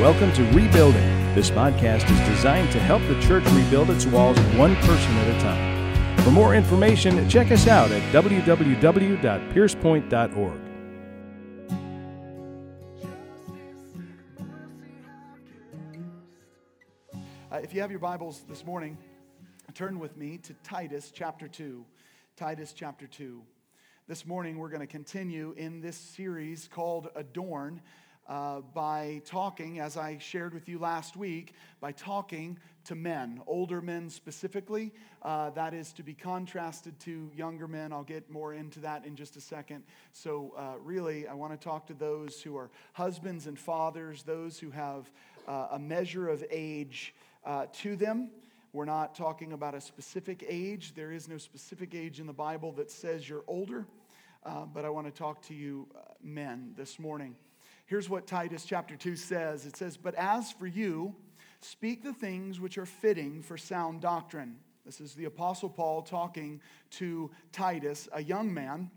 Welcome to Rebuilding. This podcast is designed to help the church rebuild its walls one person at a time. For more information, check us out at www.piercepoint.org. Uh, if you have your Bibles this morning, turn with me to Titus chapter 2. Titus chapter 2. This morning, we're going to continue in this series called Adorn uh, by talking, as I shared with you last week, by talking to men, older men specifically. Uh, that is to be contrasted to younger men. I'll get more into that in just a second. So, uh, really, I want to talk to those who are husbands and fathers, those who have uh, a measure of age uh, to them. We're not talking about a specific age. There is no specific age in the Bible that says you're older. But I want to talk to you men this morning. Here's what Titus chapter 2 says it says, But as for you, speak the things which are fitting for sound doctrine. This is the Apostle Paul talking to Titus, a young man.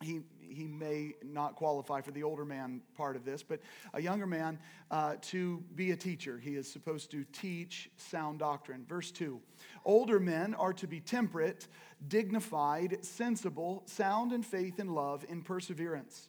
He, he may not qualify for the older man part of this, but a younger man uh, to be a teacher. He is supposed to teach sound doctrine. Verse 2 Older men are to be temperate, dignified, sensible, sound in faith and love, in perseverance.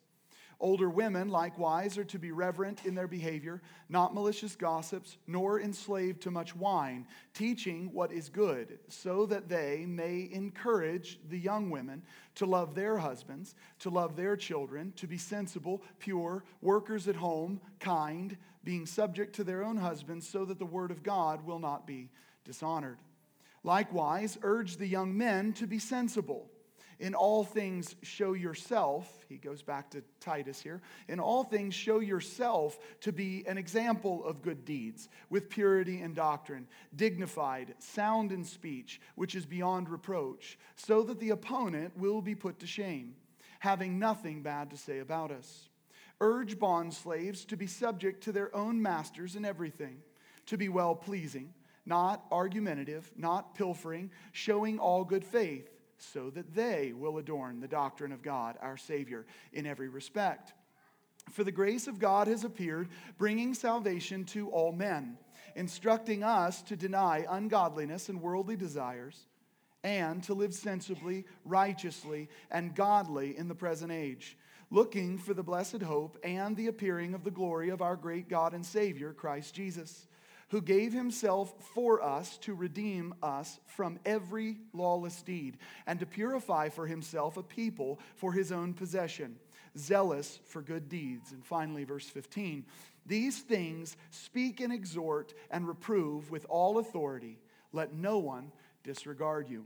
Older women, likewise, are to be reverent in their behavior, not malicious gossips, nor enslaved to much wine, teaching what is good, so that they may encourage the young women to love their husbands, to love their children, to be sensible, pure, workers at home, kind, being subject to their own husbands, so that the word of God will not be dishonored. Likewise, urge the young men to be sensible in all things, show yourself, he goes back to Titus here, in all things, show yourself to be an example of good deeds, with purity and doctrine, dignified, sound in speech, which is beyond reproach, so that the opponent will be put to shame, having nothing bad to say about us. Urge bond slaves to be subject to their own masters in everything, to be well pleasing, not argumentative, not pilfering, showing all good faith so that they will adorn the doctrine of God, our Savior, in every respect. For the grace of God has appeared, bringing salvation to all men, instructing us to deny ungodliness and worldly desires, and to live sensibly, righteously, and godly in the present age, looking for the blessed hope and the appearing of the glory of our great God and Savior, Christ Jesus who gave himself for us to redeem us from every lawless deed and to purify for himself a people for his own possession, zealous for good deeds. And finally, verse 15 these things speak and exhort and reprove with all authority. Let no one disregard you.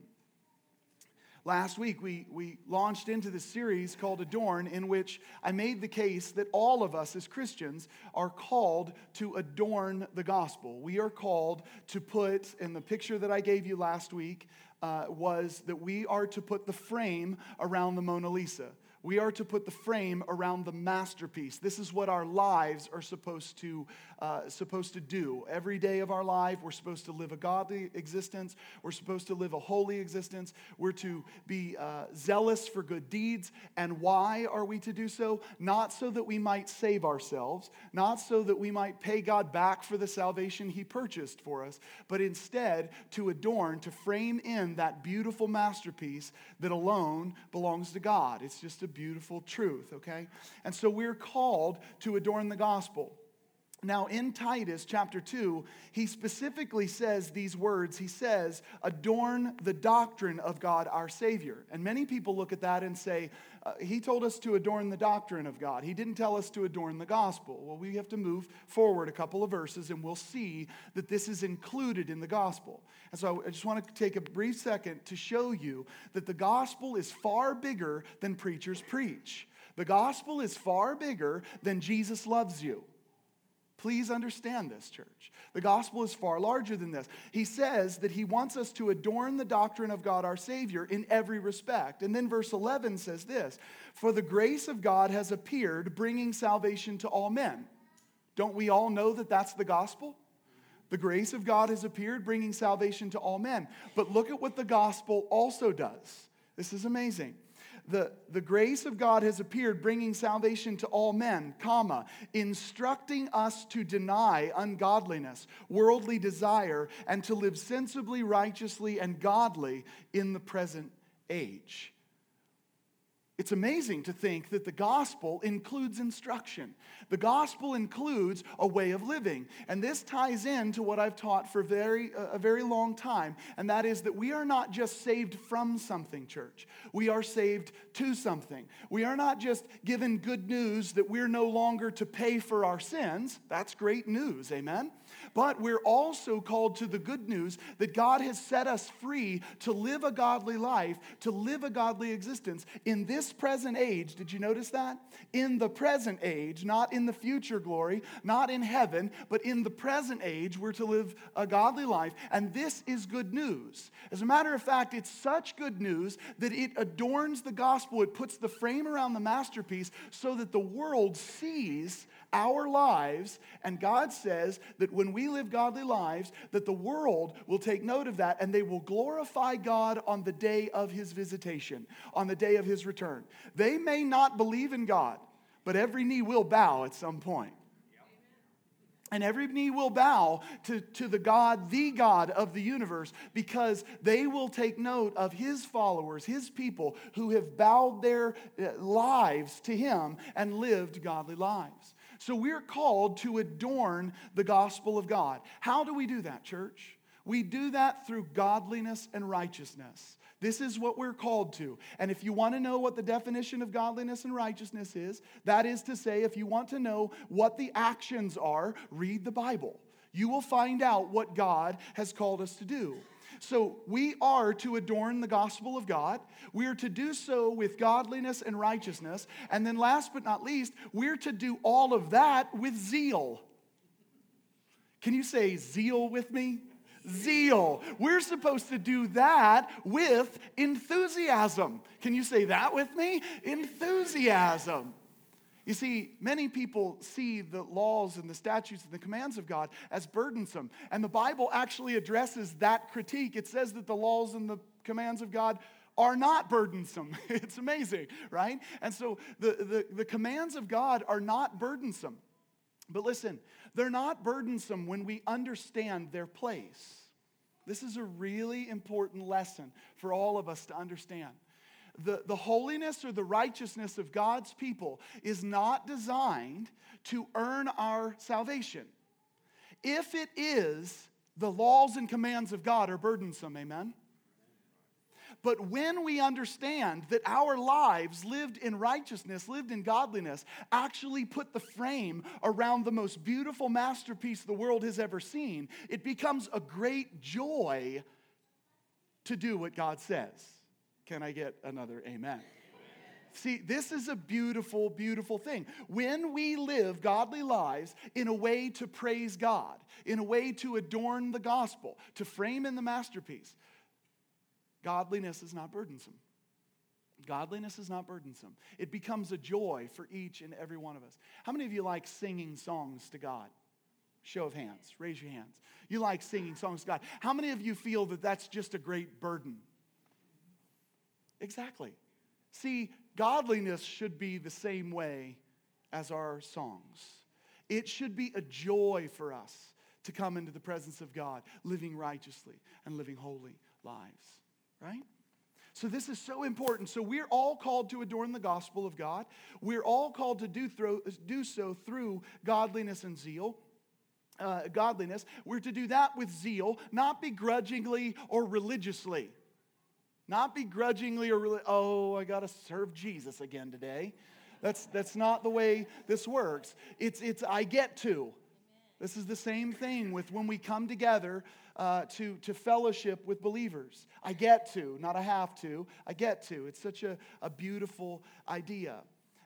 Last week, we, we launched into the series called Adorn, in which I made the case that all of us as Christians are called to adorn the gospel. We are called to put, in the picture that I gave you last week, uh, was that we are to put the frame around the Mona Lisa. We are to put the frame around the masterpiece. This is what our lives are supposed to, uh, supposed to do. Every day of our life, we're supposed to live a godly existence. We're supposed to live a holy existence. We're to be uh, zealous for good deeds. And why are we to do so? Not so that we might save ourselves, not so that we might pay God back for the salvation He purchased for us, but instead to adorn, to frame in that beautiful masterpiece that alone belongs to God. It's just a a beautiful truth, okay? And so we're called to adorn the gospel. Now, in Titus chapter 2, he specifically says these words. He says, adorn the doctrine of God our Savior. And many people look at that and say, uh, he told us to adorn the doctrine of God. He didn't tell us to adorn the gospel. Well, we have to move forward a couple of verses and we'll see that this is included in the gospel. And so I just want to take a brief second to show you that the gospel is far bigger than preachers preach. The gospel is far bigger than Jesus loves you. Please understand this, church. The gospel is far larger than this. He says that he wants us to adorn the doctrine of God our Savior in every respect. And then verse 11 says this For the grace of God has appeared, bringing salvation to all men. Don't we all know that that's the gospel? The grace of God has appeared, bringing salvation to all men. But look at what the gospel also does. This is amazing. The, the grace of God has appeared, bringing salvation to all men, comma, instructing us to deny ungodliness, worldly desire, and to live sensibly, righteously, and godly in the present age. It's amazing to think that the gospel includes instruction. The gospel includes a way of living. And this ties into what I've taught for very, a very long time, and that is that we are not just saved from something, church. We are saved to something. We are not just given good news that we're no longer to pay for our sins. That's great news, amen? But we're also called to the good news that God has set us free to live a godly life, to live a godly existence in this present age. Did you notice that? In the present age, not in the future glory, not in heaven, but in the present age, we're to live a godly life. And this is good news. As a matter of fact, it's such good news that it adorns the gospel, it puts the frame around the masterpiece so that the world sees our lives and god says that when we live godly lives that the world will take note of that and they will glorify god on the day of his visitation on the day of his return they may not believe in god but every knee will bow at some point and every knee will bow to, to the God, the God of the universe, because they will take note of his followers, his people who have bowed their uh, lives to him and lived godly lives. So we're called to adorn the gospel of God. How do we do that, church? We do that through godliness and righteousness. This is what we're called to. And if you want to know what the definition of godliness and righteousness is, that is to say, if you want to know what the actions are, read the Bible. You will find out what God has called us to do. So we are to adorn the gospel of God. We are to do so with godliness and righteousness. And then, last but not least, we're to do all of that with zeal. Can you say zeal with me? Zeal. We're supposed to do that with enthusiasm. Can you say that with me? Enthusiasm. You see, many people see the laws and the statutes and the commands of God as burdensome. And the Bible actually addresses that critique. It says that the laws and the commands of God are not burdensome. it's amazing, right? And so the, the, the commands of God are not burdensome. But listen, they're not burdensome when we understand their place. This is a really important lesson for all of us to understand the, the holiness or the righteousness of God's people is not designed to earn our salvation. If it is, the laws and commands of God are burdensome, amen? But when we understand that our lives lived in righteousness, lived in godliness, actually put the frame around the most beautiful masterpiece the world has ever seen, it becomes a great joy to do what God says. Can I get another amen? See, this is a beautiful, beautiful thing. When we live godly lives in a way to praise God, in a way to adorn the gospel, to frame in the masterpiece, godliness is not burdensome. Godliness is not burdensome. It becomes a joy for each and every one of us. How many of you like singing songs to God? Show of hands. Raise your hands. You like singing songs to God. How many of you feel that that's just a great burden? Exactly. See, godliness should be the same way as our songs. It should be a joy for us to come into the presence of God, living righteously and living holy lives, right? So, this is so important. So, we're all called to adorn the gospel of God. We're all called to do, through, do so through godliness and zeal. Uh, godliness. We're to do that with zeal, not begrudgingly or religiously. Not begrudgingly or really, oh, I got to serve Jesus again today. That's, that's not the way this works. It's, it's I get to. This is the same thing with when we come together uh, to, to fellowship with believers. I get to, not I have to. I get to. It's such a, a beautiful idea.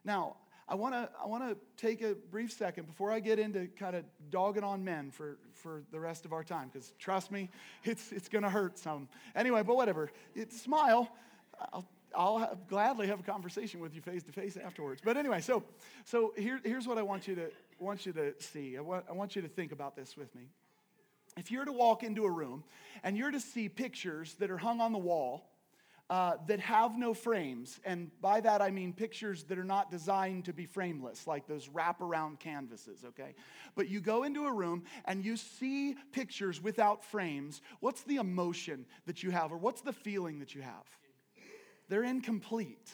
Now, I want to I wanna take a brief second before I get into kind of dogging on men for, for the rest of our time, because trust me, it's, it's to hurt some. Anyway, but whatever. It, smile. I'll, I'll have, gladly have a conversation with you face to face afterwards. But anyway, so, so here, here's what I want you to, want you to see. I want, I want you to think about this with me. If you're to walk into a room and you're to see pictures that are hung on the wall uh, that have no frames. And by that I mean pictures that are not designed to be frameless, like those wraparound canvases, okay? But you go into a room and you see pictures without frames. What's the emotion that you have, or what's the feeling that you have? They're incomplete.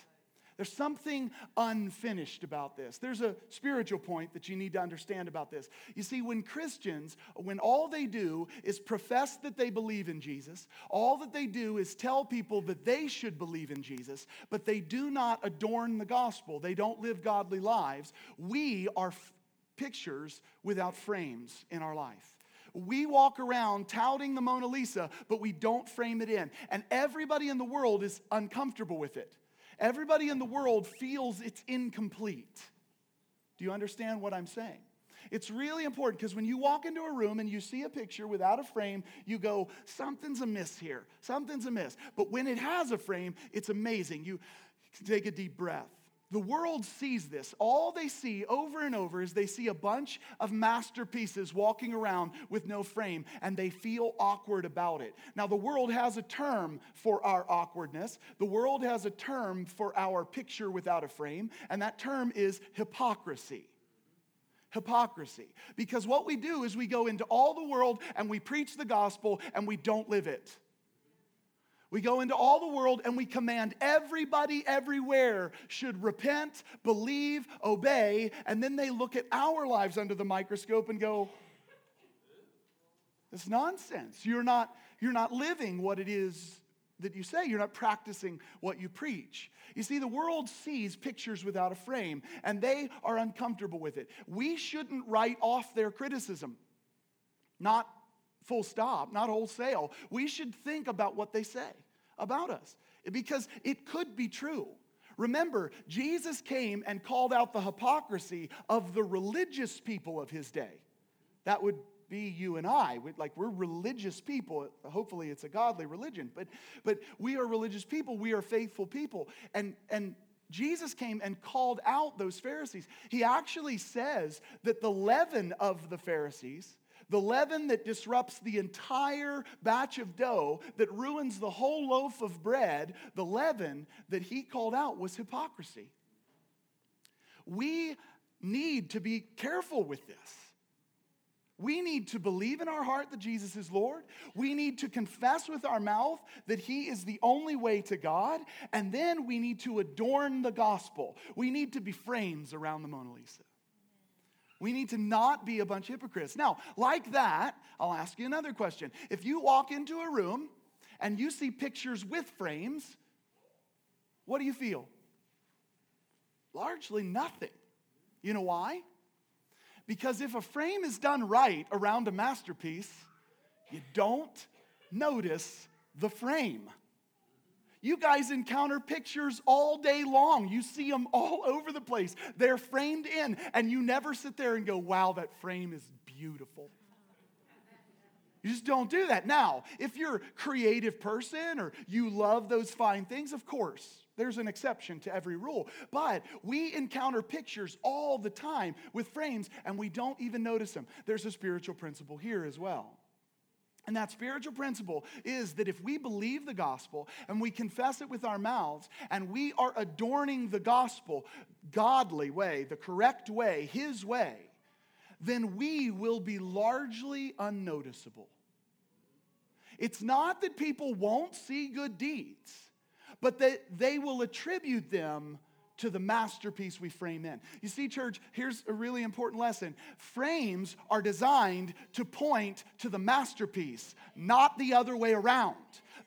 There's something unfinished about this. There's a spiritual point that you need to understand about this. You see, when Christians, when all they do is profess that they believe in Jesus, all that they do is tell people that they should believe in Jesus, but they do not adorn the gospel, they don't live godly lives, we are f- pictures without frames in our life. We walk around touting the Mona Lisa, but we don't frame it in. And everybody in the world is uncomfortable with it. Everybody in the world feels it's incomplete. Do you understand what I'm saying? It's really important because when you walk into a room and you see a picture without a frame, you go, something's amiss here. Something's amiss. But when it has a frame, it's amazing. You take a deep breath. The world sees this. All they see over and over is they see a bunch of masterpieces walking around with no frame, and they feel awkward about it. Now, the world has a term for our awkwardness. The world has a term for our picture without a frame, and that term is hypocrisy. Hypocrisy. Because what we do is we go into all the world and we preach the gospel and we don't live it. We go into all the world and we command everybody everywhere should repent, believe, obey, and then they look at our lives under the microscope and go, it's nonsense. You're not, you're not living what it is that you say. You're not practicing what you preach. You see, the world sees pictures without a frame, and they are uncomfortable with it. We shouldn't write off their criticism. Not full stop, not wholesale. We should think about what they say about us because it could be true. Remember, Jesus came and called out the hypocrisy of the religious people of his day. That would be you and I. Like we're religious people. Hopefully it's a godly religion, but but we are religious people. We are faithful people. And and Jesus came and called out those Pharisees. He actually says that the leaven of the Pharisees the leaven that disrupts the entire batch of dough, that ruins the whole loaf of bread, the leaven that he called out was hypocrisy. We need to be careful with this. We need to believe in our heart that Jesus is Lord. We need to confess with our mouth that He is the only way to God. And then we need to adorn the gospel. We need to be frames around the Mona Lisa. We need to not be a bunch of hypocrites. Now, like that, I'll ask you another question. If you walk into a room and you see pictures with frames, what do you feel? Largely nothing. You know why? Because if a frame is done right around a masterpiece, you don't notice the frame. You guys encounter pictures all day long. You see them all over the place. They're framed in, and you never sit there and go, wow, that frame is beautiful. You just don't do that. Now, if you're a creative person or you love those fine things, of course, there's an exception to every rule. But we encounter pictures all the time with frames and we don't even notice them. There's a spiritual principle here as well. And that spiritual principle is that if we believe the gospel and we confess it with our mouths and we are adorning the gospel, godly way, the correct way, His way, then we will be largely unnoticeable. It's not that people won't see good deeds, but that they will attribute them to the masterpiece we frame in. You see, church, here's a really important lesson frames are designed to point to the masterpiece, not the other way around.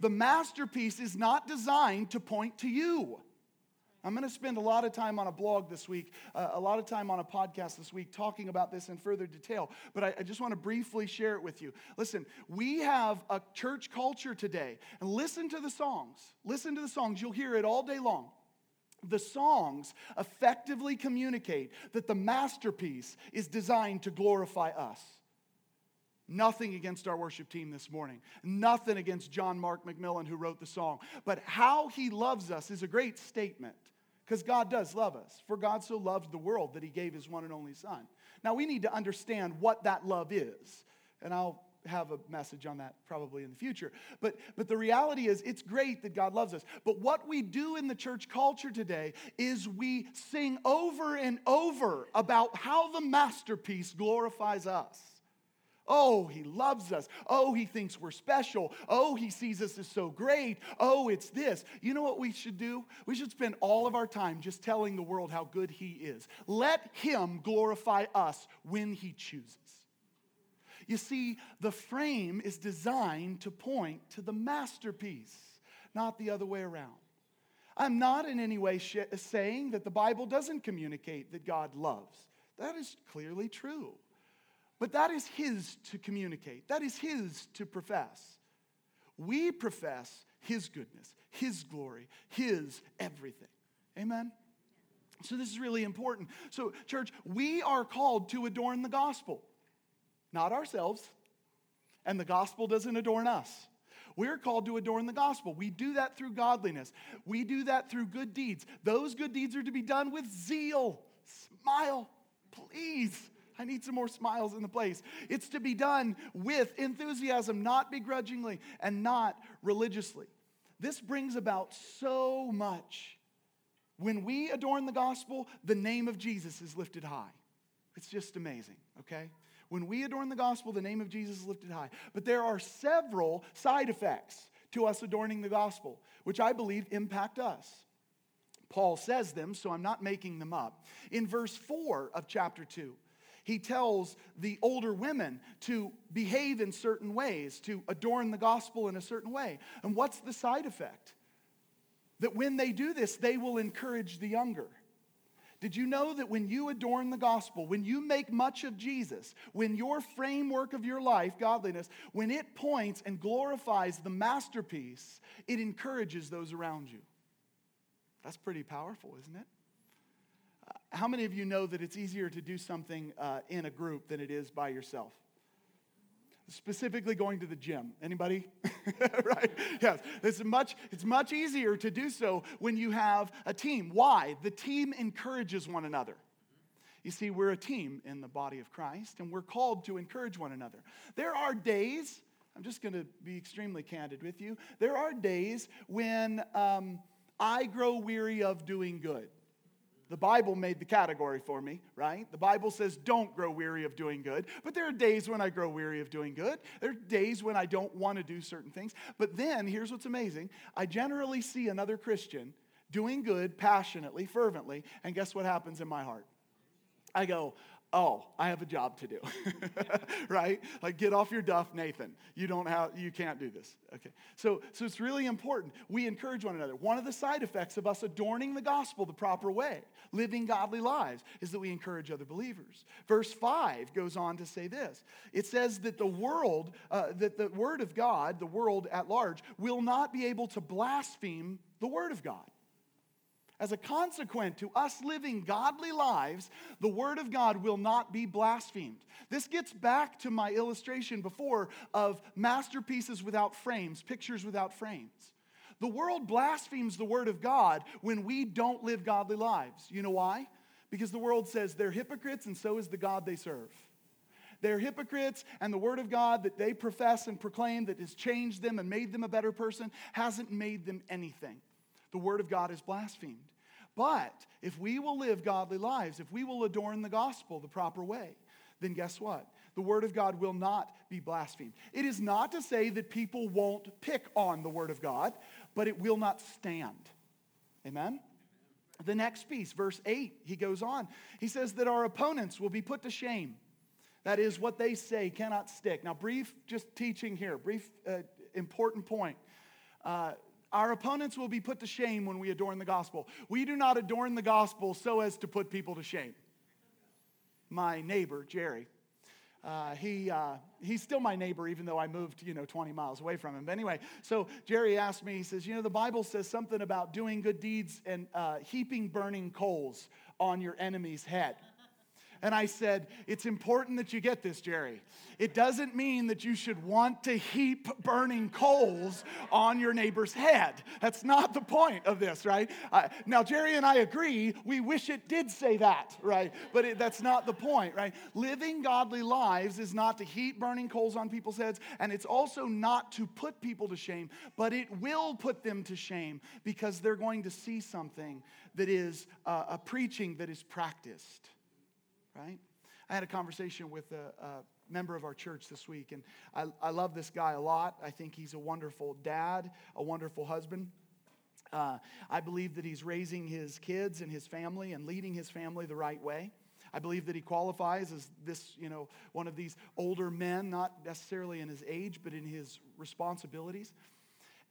The masterpiece is not designed to point to you. I'm going to spend a lot of time on a blog this week, uh, a lot of time on a podcast this week talking about this in further detail, but I, I just want to briefly share it with you. Listen, we have a church culture today, and listen to the songs. Listen to the songs. You'll hear it all day long. The songs effectively communicate that the masterpiece is designed to glorify us. Nothing against our worship team this morning. Nothing against John Mark McMillan, who wrote the song. But how he loves us is a great statement because God does love us. For God so loved the world that he gave his one and only Son. Now we need to understand what that love is. And I'll have a message on that probably in the future. But, but the reality is, it's great that God loves us. But what we do in the church culture today is we sing over and over about how the masterpiece glorifies us. Oh, he loves us. Oh, he thinks we're special. Oh, he sees us as so great. Oh, it's this. You know what we should do? We should spend all of our time just telling the world how good he is. Let him glorify us when he chooses. You see, the frame is designed to point to the masterpiece, not the other way around. I'm not in any way sh- saying that the Bible doesn't communicate that God loves. That is clearly true. But that is His to communicate, that is His to profess. We profess His goodness, His glory, His everything. Amen? So, this is really important. So, church, we are called to adorn the gospel, not ourselves. And the gospel doesn't adorn us. We're called to adorn the gospel. We do that through godliness. We do that through good deeds. Those good deeds are to be done with zeal. Smile, please. I need some more smiles in the place. It's to be done with enthusiasm, not begrudgingly, and not religiously. This brings about so much. When we adorn the gospel, the name of Jesus is lifted high. It's just amazing, okay? When we adorn the gospel, the name of Jesus is lifted high. But there are several side effects to us adorning the gospel, which I believe impact us. Paul says them, so I'm not making them up. In verse 4 of chapter 2, he tells the older women to behave in certain ways, to adorn the gospel in a certain way. And what's the side effect? That when they do this, they will encourage the younger. Did you know that when you adorn the gospel, when you make much of Jesus, when your framework of your life, godliness, when it points and glorifies the masterpiece, it encourages those around you? That's pretty powerful, isn't it? How many of you know that it's easier to do something uh, in a group than it is by yourself? Specifically going to the gym. Anybody? right? Yes. It's much, it's much easier to do so when you have a team. Why? The team encourages one another. You see, we're a team in the body of Christ, and we're called to encourage one another. There are days, I'm just going to be extremely candid with you. There are days when um, I grow weary of doing good. The Bible made the category for me, right? The Bible says, don't grow weary of doing good. But there are days when I grow weary of doing good. There are days when I don't want to do certain things. But then, here's what's amazing I generally see another Christian doing good passionately, fervently, and guess what happens in my heart? I go, oh, I have a job to do. right? Like get off your duff, Nathan. You don't have you can't do this. Okay. So so it's really important. We encourage one another. One of the side effects of us adorning the gospel the proper way, living godly lives, is that we encourage other believers. Verse 5 goes on to say this. It says that the world, uh, that the word of God, the world at large, will not be able to blaspheme the word of God. As a consequence to us living godly lives, the Word of God will not be blasphemed. This gets back to my illustration before of masterpieces without frames, pictures without frames. The world blasphemes the Word of God when we don't live godly lives. You know why? Because the world says they're hypocrites and so is the God they serve. They're hypocrites, and the Word of God that they profess and proclaim that has changed them and made them a better person hasn't made them anything. The Word of God is blasphemed. But if we will live godly lives, if we will adorn the gospel the proper way, then guess what? The word of God will not be blasphemed. It is not to say that people won't pick on the word of God, but it will not stand. Amen? The next piece, verse 8, he goes on. He says that our opponents will be put to shame. That is, what they say cannot stick. Now, brief, just teaching here, brief, uh, important point. Uh, our opponents will be put to shame when we adorn the gospel. We do not adorn the gospel so as to put people to shame. My neighbor, Jerry, uh, he, uh, he's still my neighbor, even though I moved, you know, 20 miles away from him. But anyway, so Jerry asked me, he says, you know, the Bible says something about doing good deeds and uh, heaping burning coals on your enemy's head. And I said, It's important that you get this, Jerry. It doesn't mean that you should want to heap burning coals on your neighbor's head. That's not the point of this, right? Uh, now, Jerry and I agree, we wish it did say that, right? But it, that's not the point, right? Living godly lives is not to heap burning coals on people's heads, and it's also not to put people to shame, but it will put them to shame because they're going to see something that is uh, a preaching that is practiced, right? I had a conversation with a, a member of our church this week, and I, I love this guy a lot. I think he's a wonderful dad, a wonderful husband. Uh, I believe that he's raising his kids and his family and leading his family the right way. I believe that he qualifies as this, you know, one of these older men, not necessarily in his age, but in his responsibilities.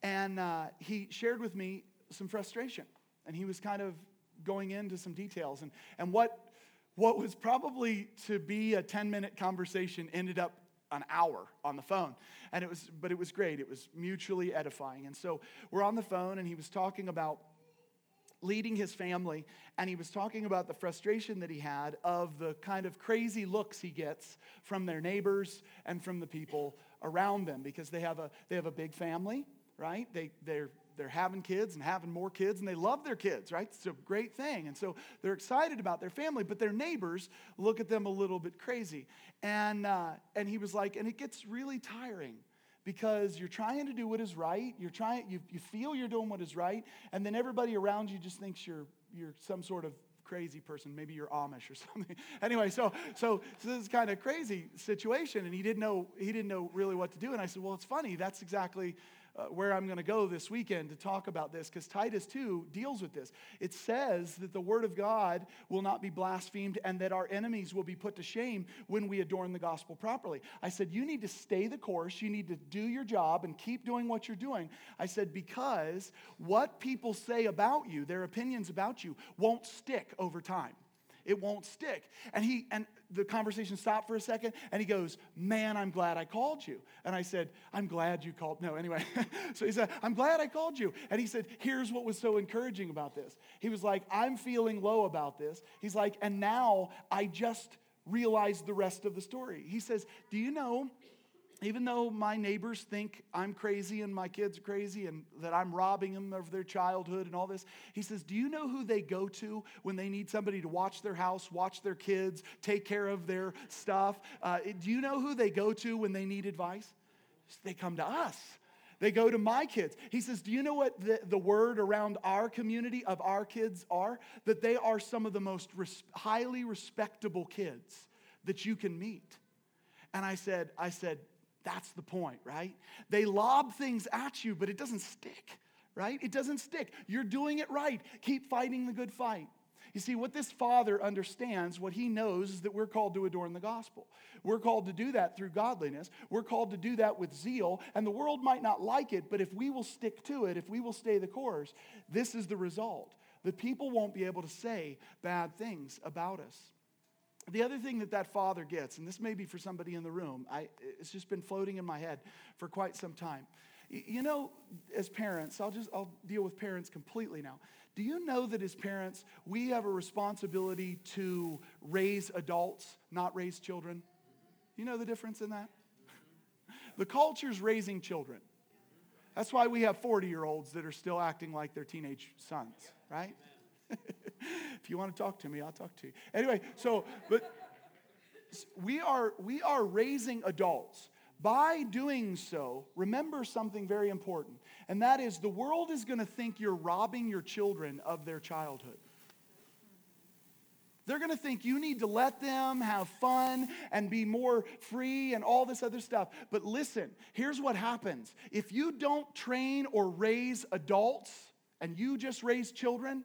And uh, he shared with me some frustration, and he was kind of going into some details. And, and what what was probably to be a 10 minute conversation ended up an hour on the phone. And it was but it was great. It was mutually edifying. And so we're on the phone and he was talking about leading his family and he was talking about the frustration that he had of the kind of crazy looks he gets from their neighbors and from the people around them because they have a they have a big family right? They they're they're having kids and having more kids and they love their kids, right? It's a great thing. And so they're excited about their family, but their neighbors look at them a little bit crazy. And, uh, and he was like, and it gets really tiring because you're trying to do what is right. You're trying, you, you feel you're doing what is right. And then everybody around you just thinks you're, you're some sort of crazy person. Maybe you're Amish or something. anyway, so, so, so this is kind of crazy situation, and he didn't know he didn't know really what to do. And I said, well, it's funny. That's exactly uh, where I'm going to go this weekend to talk about this because Titus 2 deals with this. It says that the word of God will not be blasphemed and that our enemies will be put to shame when we adorn the gospel properly. I said, You need to stay the course. You need to do your job and keep doing what you're doing. I said, Because what people say about you, their opinions about you, won't stick over time it won't stick. And he and the conversation stopped for a second and he goes, Man, I'm glad I called you. And I said, I'm glad you called. No, anyway. so he said, I'm glad I called you. And he said, Here's what was so encouraging about this. He was like, I'm feeling low about this. He's like, And now I just realized the rest of the story. He says, Do you know even though my neighbors think I'm crazy and my kids are crazy and that I'm robbing them of their childhood and all this, he says, Do you know who they go to when they need somebody to watch their house, watch their kids, take care of their stuff? Uh, do you know who they go to when they need advice? They come to us. They go to my kids. He says, Do you know what the, the word around our community of our kids are? That they are some of the most res- highly respectable kids that you can meet. And I said, I said, that's the point, right? They lob things at you, but it doesn't stick, right? It doesn't stick. You're doing it right. Keep fighting the good fight. You see, what this father understands, what he knows, is that we're called to adorn the gospel. We're called to do that through godliness. We're called to do that with zeal. And the world might not like it, but if we will stick to it, if we will stay the course, this is the result. The people won't be able to say bad things about us. The other thing that that father gets, and this may be for somebody in the room, I, it's just been floating in my head for quite some time. You know, as parents, I'll just I'll deal with parents completely now. Do you know that as parents, we have a responsibility to raise adults, not raise children? You know the difference in that? The culture's raising children. That's why we have 40 year olds that are still acting like their teenage sons, right? if you want to talk to me, I'll talk to you. Anyway, so, but we are, we are raising adults. By doing so, remember something very important, and that is the world is going to think you're robbing your children of their childhood. They're going to think you need to let them have fun and be more free and all this other stuff. But listen, here's what happens if you don't train or raise adults and you just raise children,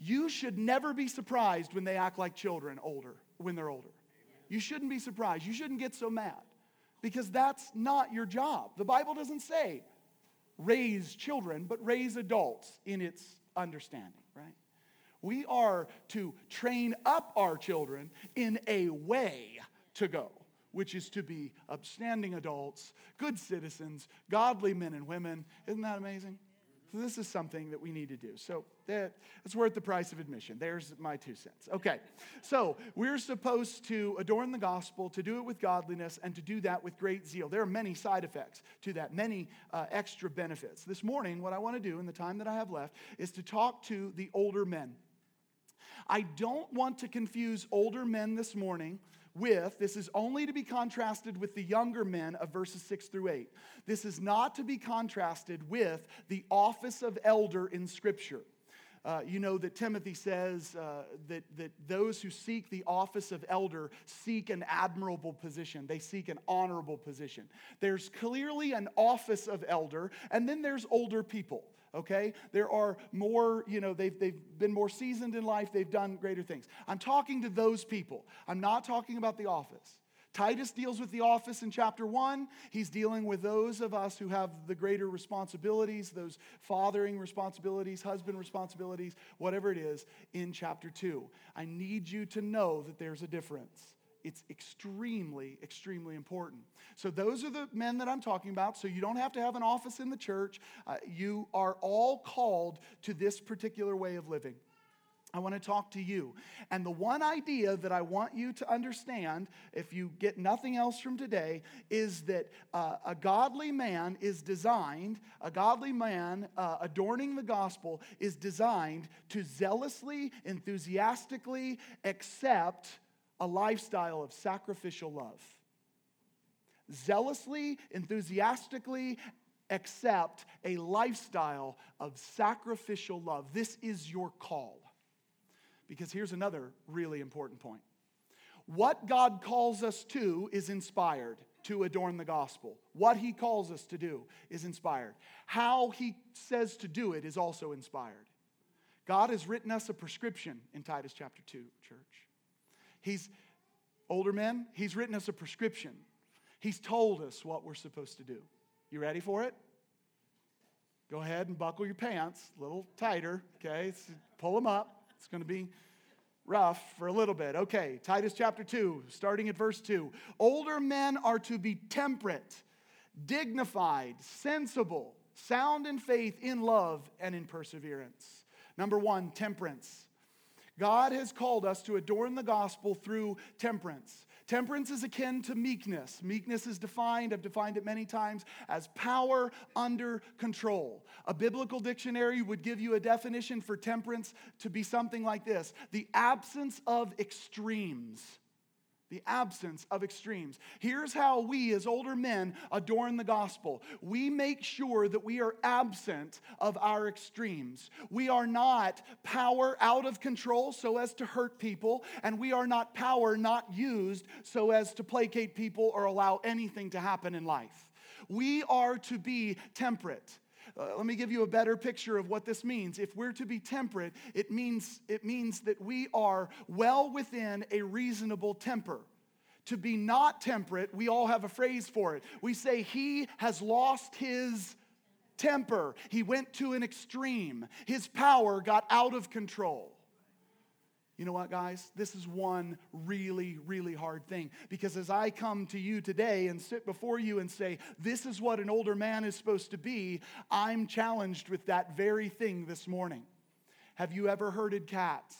you should never be surprised when they act like children older, when they're older. You shouldn't be surprised. You shouldn't get so mad because that's not your job. The Bible doesn't say raise children, but raise adults in its understanding, right? We are to train up our children in a way to go, which is to be upstanding adults, good citizens, godly men and women. Isn't that amazing? So this is something that we need to do. So that, it's worth the price of admission. There's my two cents. Okay. So we're supposed to adorn the gospel, to do it with godliness, and to do that with great zeal. There are many side effects to that, many uh, extra benefits. This morning, what I want to do in the time that I have left is to talk to the older men. I don't want to confuse older men this morning with, this is only to be contrasted with the younger men of verses 6 through 8. This is not to be contrasted with the office of elder in Scripture. Uh, you know that Timothy says uh, that, that those who seek the office of elder seek an admirable position. They seek an honorable position. There's clearly an office of elder, and then there's older people okay? There are more, you know, they've, they've been more seasoned in life, they've done greater things. I'm talking to those people. I'm not talking about the office. Titus deals with the office in chapter one. He's dealing with those of us who have the greater responsibilities, those fathering responsibilities, husband responsibilities, whatever it is, in chapter two. I need you to know that there's a difference. It's extremely, extremely important. So, those are the men that I'm talking about. So, you don't have to have an office in the church. Uh, you are all called to this particular way of living. I want to talk to you. And the one idea that I want you to understand, if you get nothing else from today, is that uh, a godly man is designed, a godly man uh, adorning the gospel is designed to zealously, enthusiastically accept a lifestyle of sacrificial love. Zealously, enthusiastically accept a lifestyle of sacrificial love. This is your call. Because here's another really important point what God calls us to is inspired to adorn the gospel. What he calls us to do is inspired. How he says to do it is also inspired. God has written us a prescription in Titus chapter 2, church. He's, older men, he's written us a prescription. He's told us what we're supposed to do. You ready for it? Go ahead and buckle your pants a little tighter, okay? pull them up. It's going to be rough for a little bit. Okay, Titus chapter 2, starting at verse 2. Older men are to be temperate, dignified, sensible, sound in faith, in love, and in perseverance. Number one, temperance. God has called us to adorn the gospel through temperance. Temperance is akin to meekness. Meekness is defined, I've defined it many times, as power under control. A biblical dictionary would give you a definition for temperance to be something like this the absence of extremes the absence of extremes. Here's how we, as older men, adorn the gospel we make sure that we are absent of our extremes. We are not power out of control so as to hurt people, and we are not power not used so as to placate people or allow anything to happen in life. We are to be temperate. Uh, let me give you a better picture of what this means. If we're to be temperate, it means, it means that we are well within a reasonable temper. To be not temperate, we all have a phrase for it. We say, He has lost his temper. He went to an extreme. His power got out of control. You know what, guys? This is one really, really hard thing. Because as I come to you today and sit before you and say, this is what an older man is supposed to be, I'm challenged with that very thing this morning. Have you ever herded cats?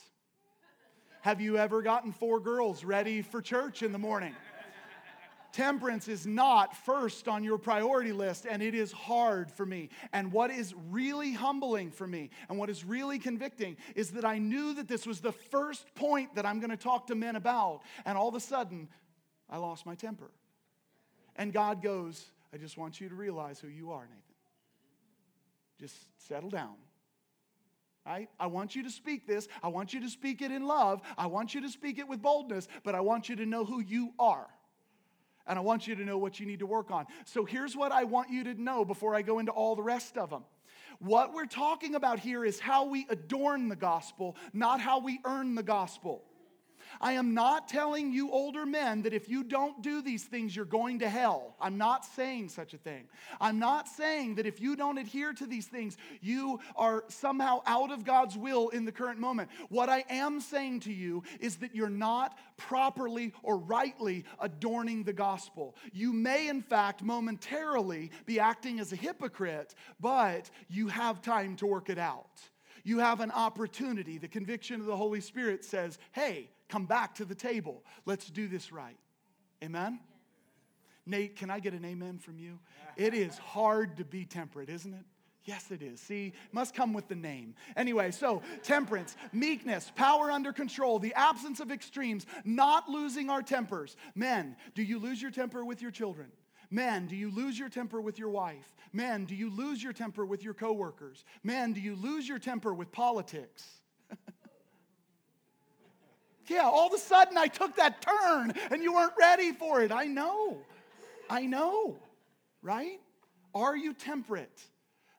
Have you ever gotten four girls ready for church in the morning? Temperance is not first on your priority list, and it is hard for me. And what is really humbling for me and what is really convicting is that I knew that this was the first point that I'm going to talk to men about, and all of a sudden, I lost my temper. And God goes, I just want you to realize who you are, Nathan. Just settle down. Right? I want you to speak this. I want you to speak it in love. I want you to speak it with boldness, but I want you to know who you are and I want you to know what you need to work on. So here's what I want you to know before I go into all the rest of them. What we're talking about here is how we adorn the gospel, not how we earn the gospel. I am not telling you older men that if you don't do these things, you're going to hell. I'm not saying such a thing. I'm not saying that if you don't adhere to these things, you are somehow out of God's will in the current moment. What I am saying to you is that you're not properly or rightly adorning the gospel. You may, in fact, momentarily be acting as a hypocrite, but you have time to work it out you have an opportunity. The conviction of the Holy Spirit says, hey, come back to the table. Let's do this right. Amen? Nate, can I get an amen from you? It is hard to be temperate, isn't it? Yes, it is. See, must come with the name. Anyway, so temperance, meekness, power under control, the absence of extremes, not losing our tempers. Men, do you lose your temper with your children? Men, do you lose your temper with your wife? Men, do you lose your temper with your coworkers? Men, do you lose your temper with politics? Yeah, all of a sudden I took that turn and you weren't ready for it. I know. I know. Right? Are you temperate?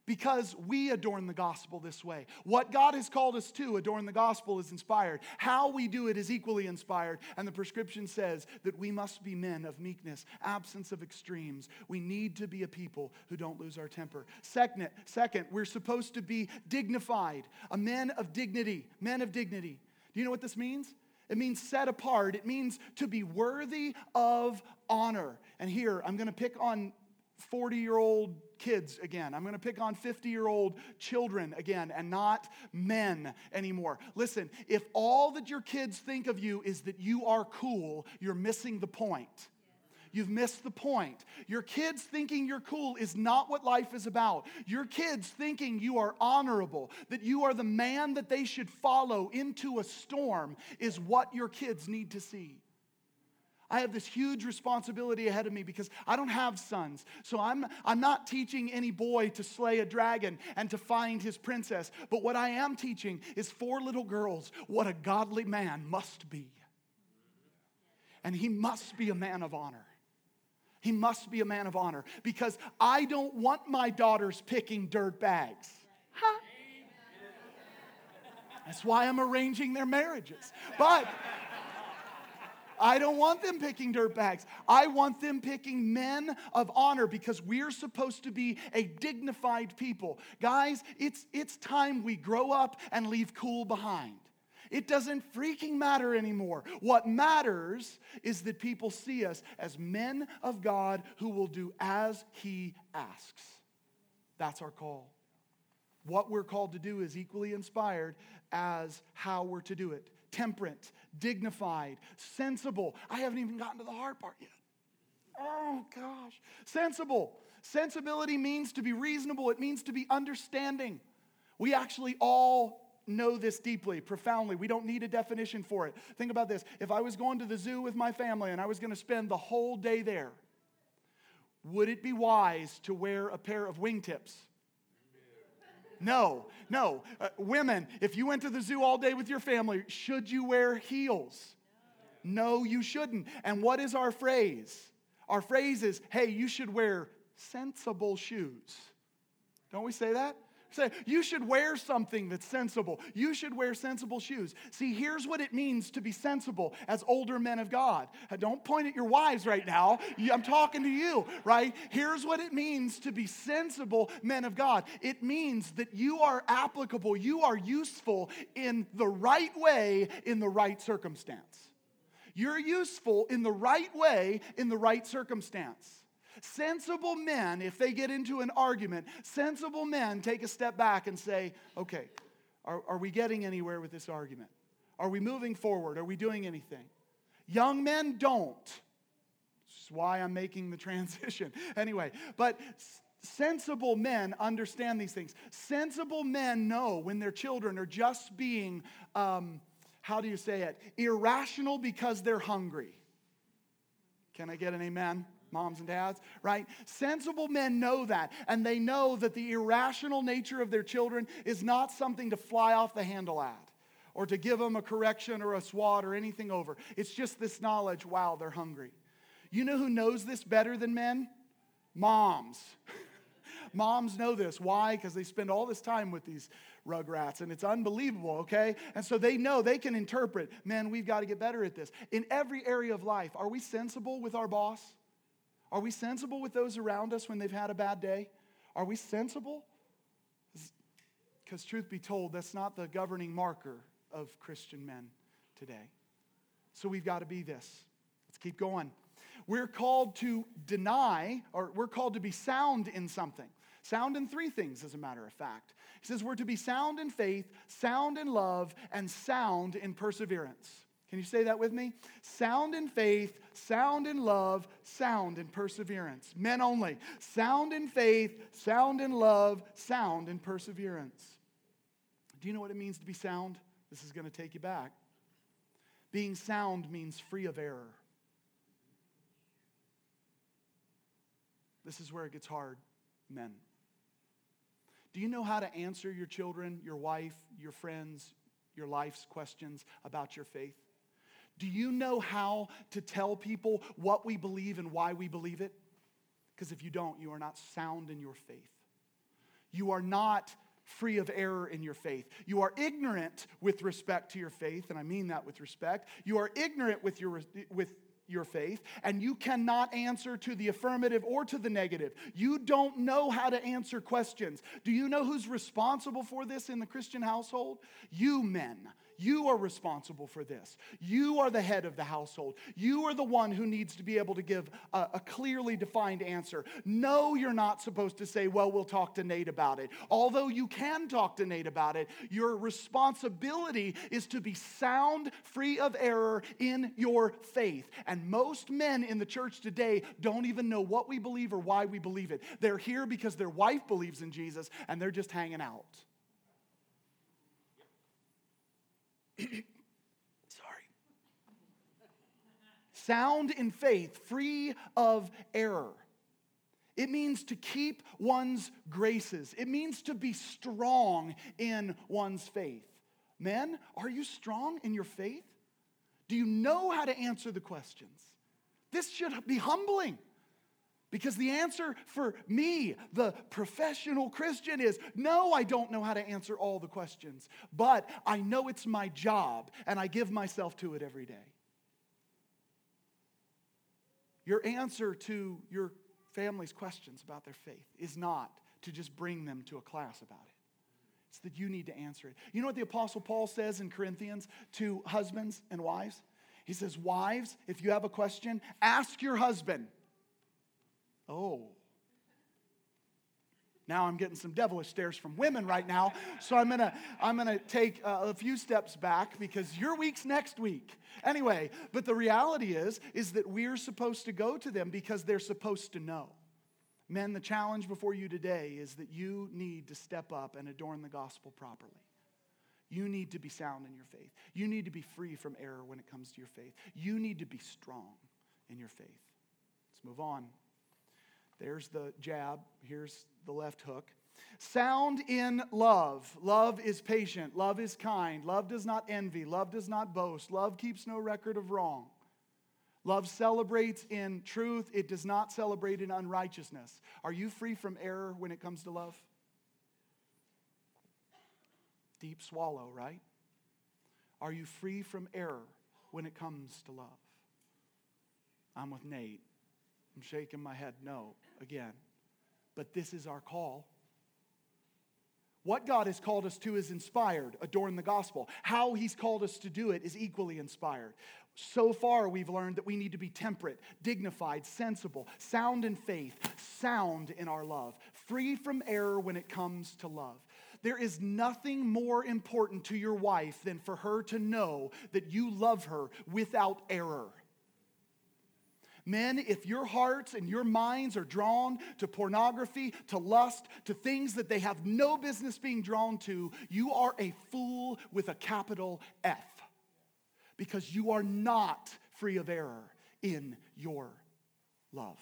because we adorn the gospel this way. What God has called us to adorn the gospel is inspired. How we do it is equally inspired. And the prescription says that we must be men of meekness, absence of extremes. We need to be a people who don't lose our temper. Second, second we're supposed to be dignified, a men of dignity, men of dignity. Do you know what this means? It means set apart. It means to be worthy of honor. And here, I'm going to pick on 40 year old kids again. I'm going to pick on 50 year old children again and not men anymore. Listen, if all that your kids think of you is that you are cool, you're missing the point. You've missed the point. Your kids thinking you're cool is not what life is about. Your kids thinking you are honorable, that you are the man that they should follow into a storm, is what your kids need to see. I have this huge responsibility ahead of me because I don't have sons. So I'm, I'm not teaching any boy to slay a dragon and to find his princess. But what I am teaching is four little girls what a godly man must be. And he must be a man of honor. He must be a man of honor because I don't want my daughters picking dirt bags. Huh? That's why I'm arranging their marriages. But I don't want them picking dirt bags. I want them picking men of honor because we're supposed to be a dignified people. Guys, it's, it's time we grow up and leave cool behind. It doesn't freaking matter anymore. What matters is that people see us as men of God who will do as He asks. That's our call. What we're called to do is equally inspired as how we're to do it temperate, dignified, sensible. I haven't even gotten to the hard part yet. Oh, gosh. Sensible. Sensibility means to be reasonable, it means to be understanding. We actually all know this deeply, profoundly. We don't need a definition for it. Think about this. If I was going to the zoo with my family and I was going to spend the whole day there, would it be wise to wear a pair of wingtips? No, no. Uh, women, if you went to the zoo all day with your family, should you wear heels? No, you shouldn't. And what is our phrase? Our phrase is, hey, you should wear sensible shoes. Don't we say that? Say, you should wear something that's sensible. You should wear sensible shoes. See, here's what it means to be sensible as older men of God. Uh, don't point at your wives right now. I'm talking to you, right? Here's what it means to be sensible men of God it means that you are applicable, you are useful in the right way, in the right circumstance. You're useful in the right way, in the right circumstance. Sensible men, if they get into an argument, sensible men take a step back and say, okay, are, are we getting anywhere with this argument? Are we moving forward? Are we doing anything? Young men don't. This is why I'm making the transition. anyway, but sensible men understand these things. Sensible men know when their children are just being, um, how do you say it, irrational because they're hungry. Can I get an amen? Moms and dads, right? Sensible men know that, and they know that the irrational nature of their children is not something to fly off the handle at or to give them a correction or a swat or anything over. It's just this knowledge wow, they're hungry. You know who knows this better than men? Moms. Moms know this. Why? Because they spend all this time with these Rugrats, and it's unbelievable, okay? And so they know, they can interpret, man, we've got to get better at this. In every area of life, are we sensible with our boss? Are we sensible with those around us when they've had a bad day? Are we sensible? Because, truth be told, that's not the governing marker of Christian men today. So we've got to be this. Let's keep going. We're called to deny, or we're called to be sound in something. Sound in three things, as a matter of fact. He says we're to be sound in faith, sound in love, and sound in perseverance. Can you say that with me? Sound in faith, sound in love, sound in perseverance. Men only. Sound in faith, sound in love, sound in perseverance. Do you know what it means to be sound? This is going to take you back. Being sound means free of error. This is where it gets hard, men. Do you know how to answer your children, your wife, your friends, your life's questions about your faith? Do you know how to tell people what we believe and why we believe it? Because if you don't, you are not sound in your faith. You are not free of error in your faith. You are ignorant with respect to your faith, and I mean that with respect. You are ignorant with your, with your faith, and you cannot answer to the affirmative or to the negative. You don't know how to answer questions. Do you know who's responsible for this in the Christian household? You men. You are responsible for this. You are the head of the household. You are the one who needs to be able to give a, a, clearly defined answer. No, you're not supposed to say, Well, we'll talk to Nate about it. Although you can talk to Nate about it, your responsibility is to be sound, free of error in your faith. And most men in the church today don't even know what we believe or why we believe it. They're here because their wife believes in Jesus and they're just hanging out. Sorry. Sound in faith, free of error. It means to keep one's graces. It means to be strong in one's faith. Men, are you strong in your faith? Do you know how to answer the questions? This should be humbling. Because the answer for me, the professional Christian, is no, I don't know how to answer all the questions, but I know it's my job and I give myself to it every day. Your answer to your family's questions about their faith is not to just bring them to a class about it. It's that you need to answer it. You know what the Apostle Paul says in Corinthians to husbands and wives? He says, Wives, if you have a question, ask your husband. Oh. Now I'm getting some devilish stares from women right now. So I'm to I'm to take a few steps back because your week's next week. Anyway, but the reality is is that we're supposed to go to them because they're supposed to know. Men, the challenge before you today is that you need to step up and adorn the gospel properly. You need to be sound in your faith. You need to be free from error when it comes to your faith. You need to be strong in your faith. Let's move on. There's the jab, here's the left hook. Sound in love. Love is patient. Love is kind. Love does not envy. Love does not boast. Love keeps no record of wrong. Love celebrates in truth. It does not celebrate in unrighteousness. Are you free from error when it comes to love? Deep swallow, right? Are you free from error when it comes to love? I'm with Nate. I'm shaking my head no again. But this is our call. What God has called us to is inspired, adorn the gospel. How He's called us to do it is equally inspired. So far, we've learned that we need to be temperate, dignified, sensible, sound in faith, sound in our love, free from error when it comes to love. There is nothing more important to your wife than for her to know that you love her without error. Men, if your hearts and your minds are drawn to pornography, to lust, to things that they have no business being drawn to, you are a fool with a capital F because you are not free of error in your love.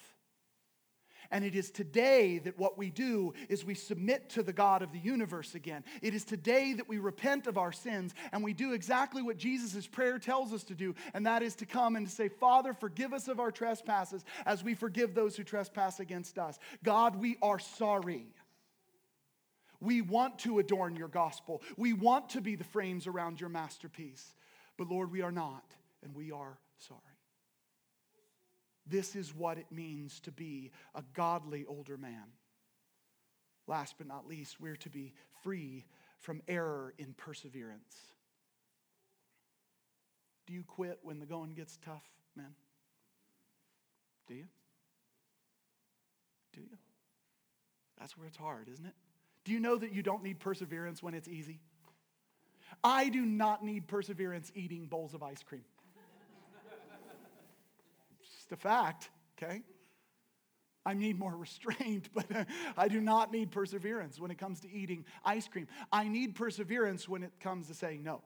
And it is today that what we do is we submit to the God of the universe again. It is today that we repent of our sins and we do exactly what Jesus' prayer tells us to do, and that is to come and to say, Father, forgive us of our trespasses as we forgive those who trespass against us. God, we are sorry. We want to adorn your gospel. We want to be the frames around your masterpiece. But Lord, we are not, and we are sorry. This is what it means to be a godly older man. Last but not least, we're to be free from error in perseverance. Do you quit when the going gets tough, man? Do you? Do you? That's where it's hard, isn't it? Do you know that you don't need perseverance when it's easy? I do not need perseverance eating bowls of ice cream. Just a fact, okay? I need more restraint, but I do not need perseverance when it comes to eating ice cream. I need perseverance when it comes to saying no,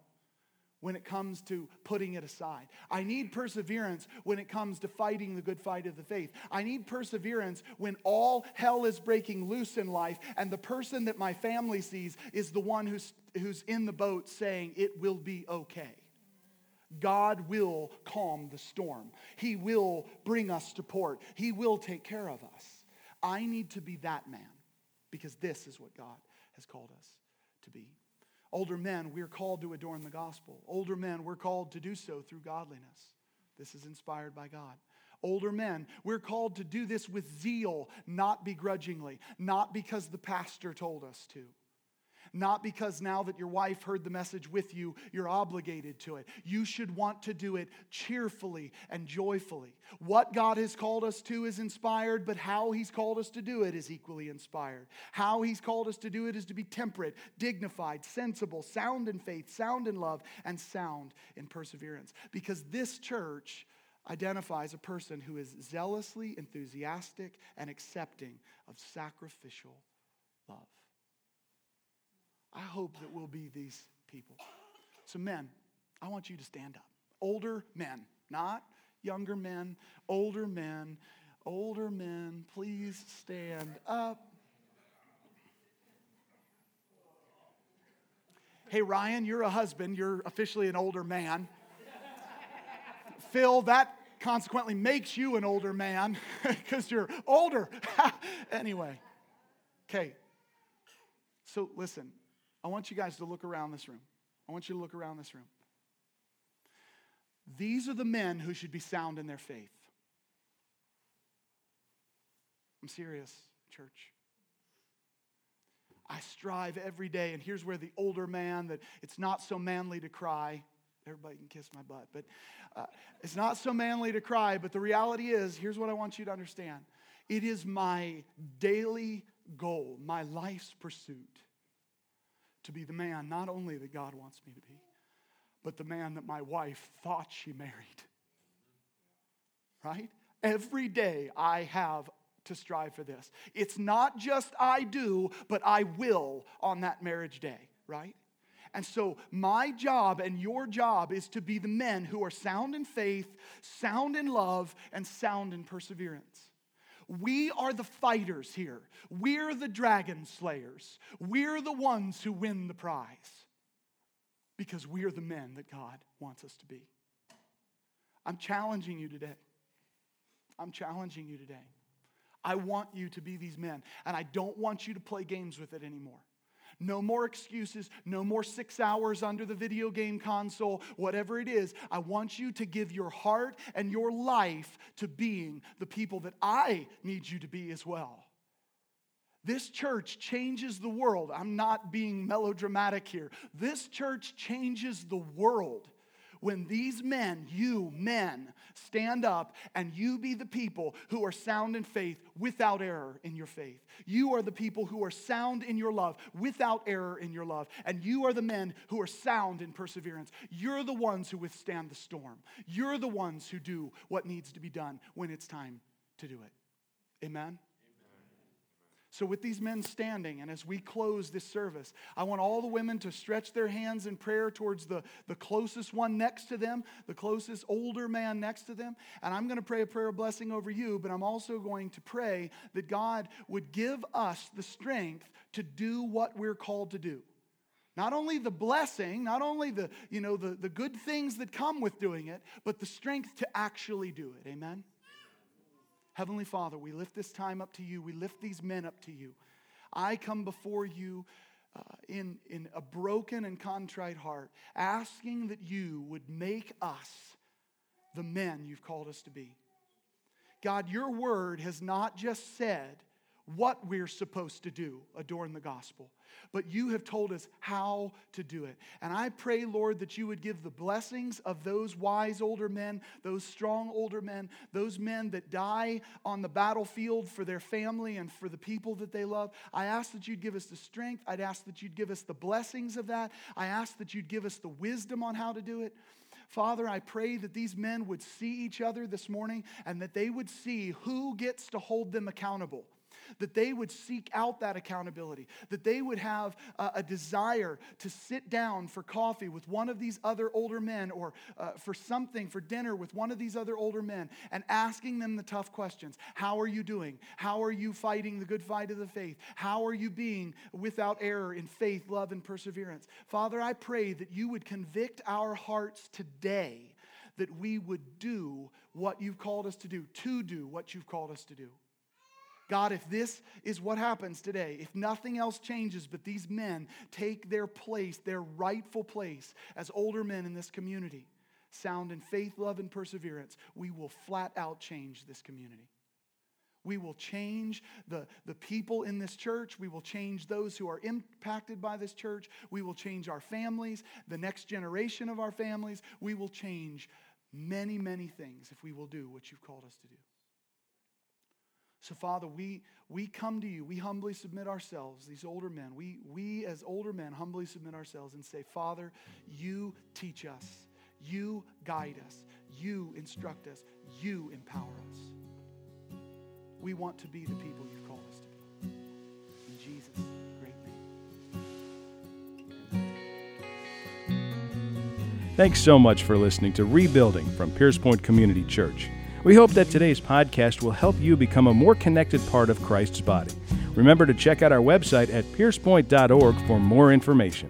when it comes to putting it aside. I need perseverance when it comes to fighting the good fight of the faith. I need perseverance when all hell is breaking loose in life and the person that my family sees is the one who's, who's in the boat saying, It will be okay. God will calm the storm. He will bring us to port. He will take care of us. I need to be that man because this is what God has called us to be. Older men, we're called to adorn the gospel. Older men, we're called to do so through godliness. This is inspired by God. Older men, we're called to do this with zeal, not begrudgingly, not because the pastor told us to. Not because now that your wife heard the message with you, you're obligated to it. You should want to do it cheerfully and joyfully. What God has called us to is inspired, but how He's called us to do it is equally inspired. How He's called us to do it is to be temperate, dignified, sensible, sound in faith, sound in love, and sound in perseverance. Because this church identifies a person who is zealously enthusiastic and accepting of sacrificial love. I hope that we'll be these people. So, men, I want you to stand up. Older men, not younger men, older men, older men, please stand up. Hey, Ryan, you're a husband. You're officially an older man. Phil, that consequently makes you an older man because you're older. anyway, okay. So listen, I want you guys to look around this room. I want you to look around this room. These are the men who should be sound in their faith. I'm serious, church. I strive every day, and here's where the older man that it's not so manly to cry. Everybody can kiss my butt, but uh, it's not so manly to cry. But the reality is, here's what I want you to understand it is my daily goal, my life's pursuit to be the man not only that God wants me to be, but the man that my wife thought she married. Right? Every day I have to strive for this. It's not just I do, but I will on that marriage day, right? And so, my job and your job is to be the men who are sound in faith, sound in love, and sound in perseverance. We are the fighters here. We're the dragon slayers. We're the ones who win the prize because we are the men that God wants us to be. I'm challenging you today. I'm challenging you today. I want you to be these men, and I don't want you to play games with it anymore. No more excuses. No more six hours under the video game console, whatever it is. I want you to give your heart and your life to being the people that I need you to be as well. This church changes the world. I'm not being melodramatic here. This church changes the world when these men, you men, stand up and you be the people who are sound in faith without error in your faith. You are the people who are sound in your love without error in your love. And you are the men who are sound in perseverance. You're the ones who withstand the storm. You're the ones who do what needs to be done when it's time to do it. Amen? So, with these men standing, and as we close this service, I want all the women to stretch their hands in prayer towards the, the closest one next to them, the closest older man next to them. And I'm going to pray a prayer of blessing over you, but I'm also going to pray that God would give us the strength to do what we're called to do. Not only the blessing, not only the, you know, the, the good things that come with doing it, but the strength to actually do it. Amen? Heavenly Father, we lift this time up to you. We lift these men up to you. I come before you uh, in, in a broken and contrite heart, asking that you would make us the men you've called us to be. God, your word has not just said what we're supposed to do, adorn the gospel, but you have told us how to do it. And I pray, Lord, that you would give the blessings of those wise older men, those strong older men, those men that die on the battlefield for their family and for the people that they love. I ask that you'd give us the strength. I'd ask that you'd give us the blessings of that. I ask that you'd give us the wisdom on how to do it. Father, I pray that these men would see each other this morning and that they would see who gets to hold them accountable that they would seek out that accountability, that they would have a, desire to sit down for coffee with one of these other older men or uh, for something, for dinner with one of these other older men, and asking them the tough questions How are you doing? How are you fighting the good fight of the faith? How are you being without error in faith, love, and perseverance? Father, I pray that you would convict our hearts today that we would do what you've called us to do, to do what you've called us to do. God, if this is what happens today, if nothing else changes but these men take their place, their rightful place as older men in this community, sound in faith, love, and perseverance, we will flat out change this community. We will change the, the people in this church. We will change those who are impacted by this church. We will change our families, the next generation of our families. We will change many, many things if we will do what you've called us to do. So, Father, we, we come to you. We humbly submit ourselves, these older men. We, we, as older men, humbly submit ourselves and say, Father, you teach us. You guide us. You instruct us. You empower us. We want to be the people you've called us to be. In Jesus' great name. Thanks so much for listening to Rebuilding from Pierce Point Community Church. We hope that today's podcast will help you become a more connected part of Christ's body. Remember to check out our website at piercepoint.org for more information.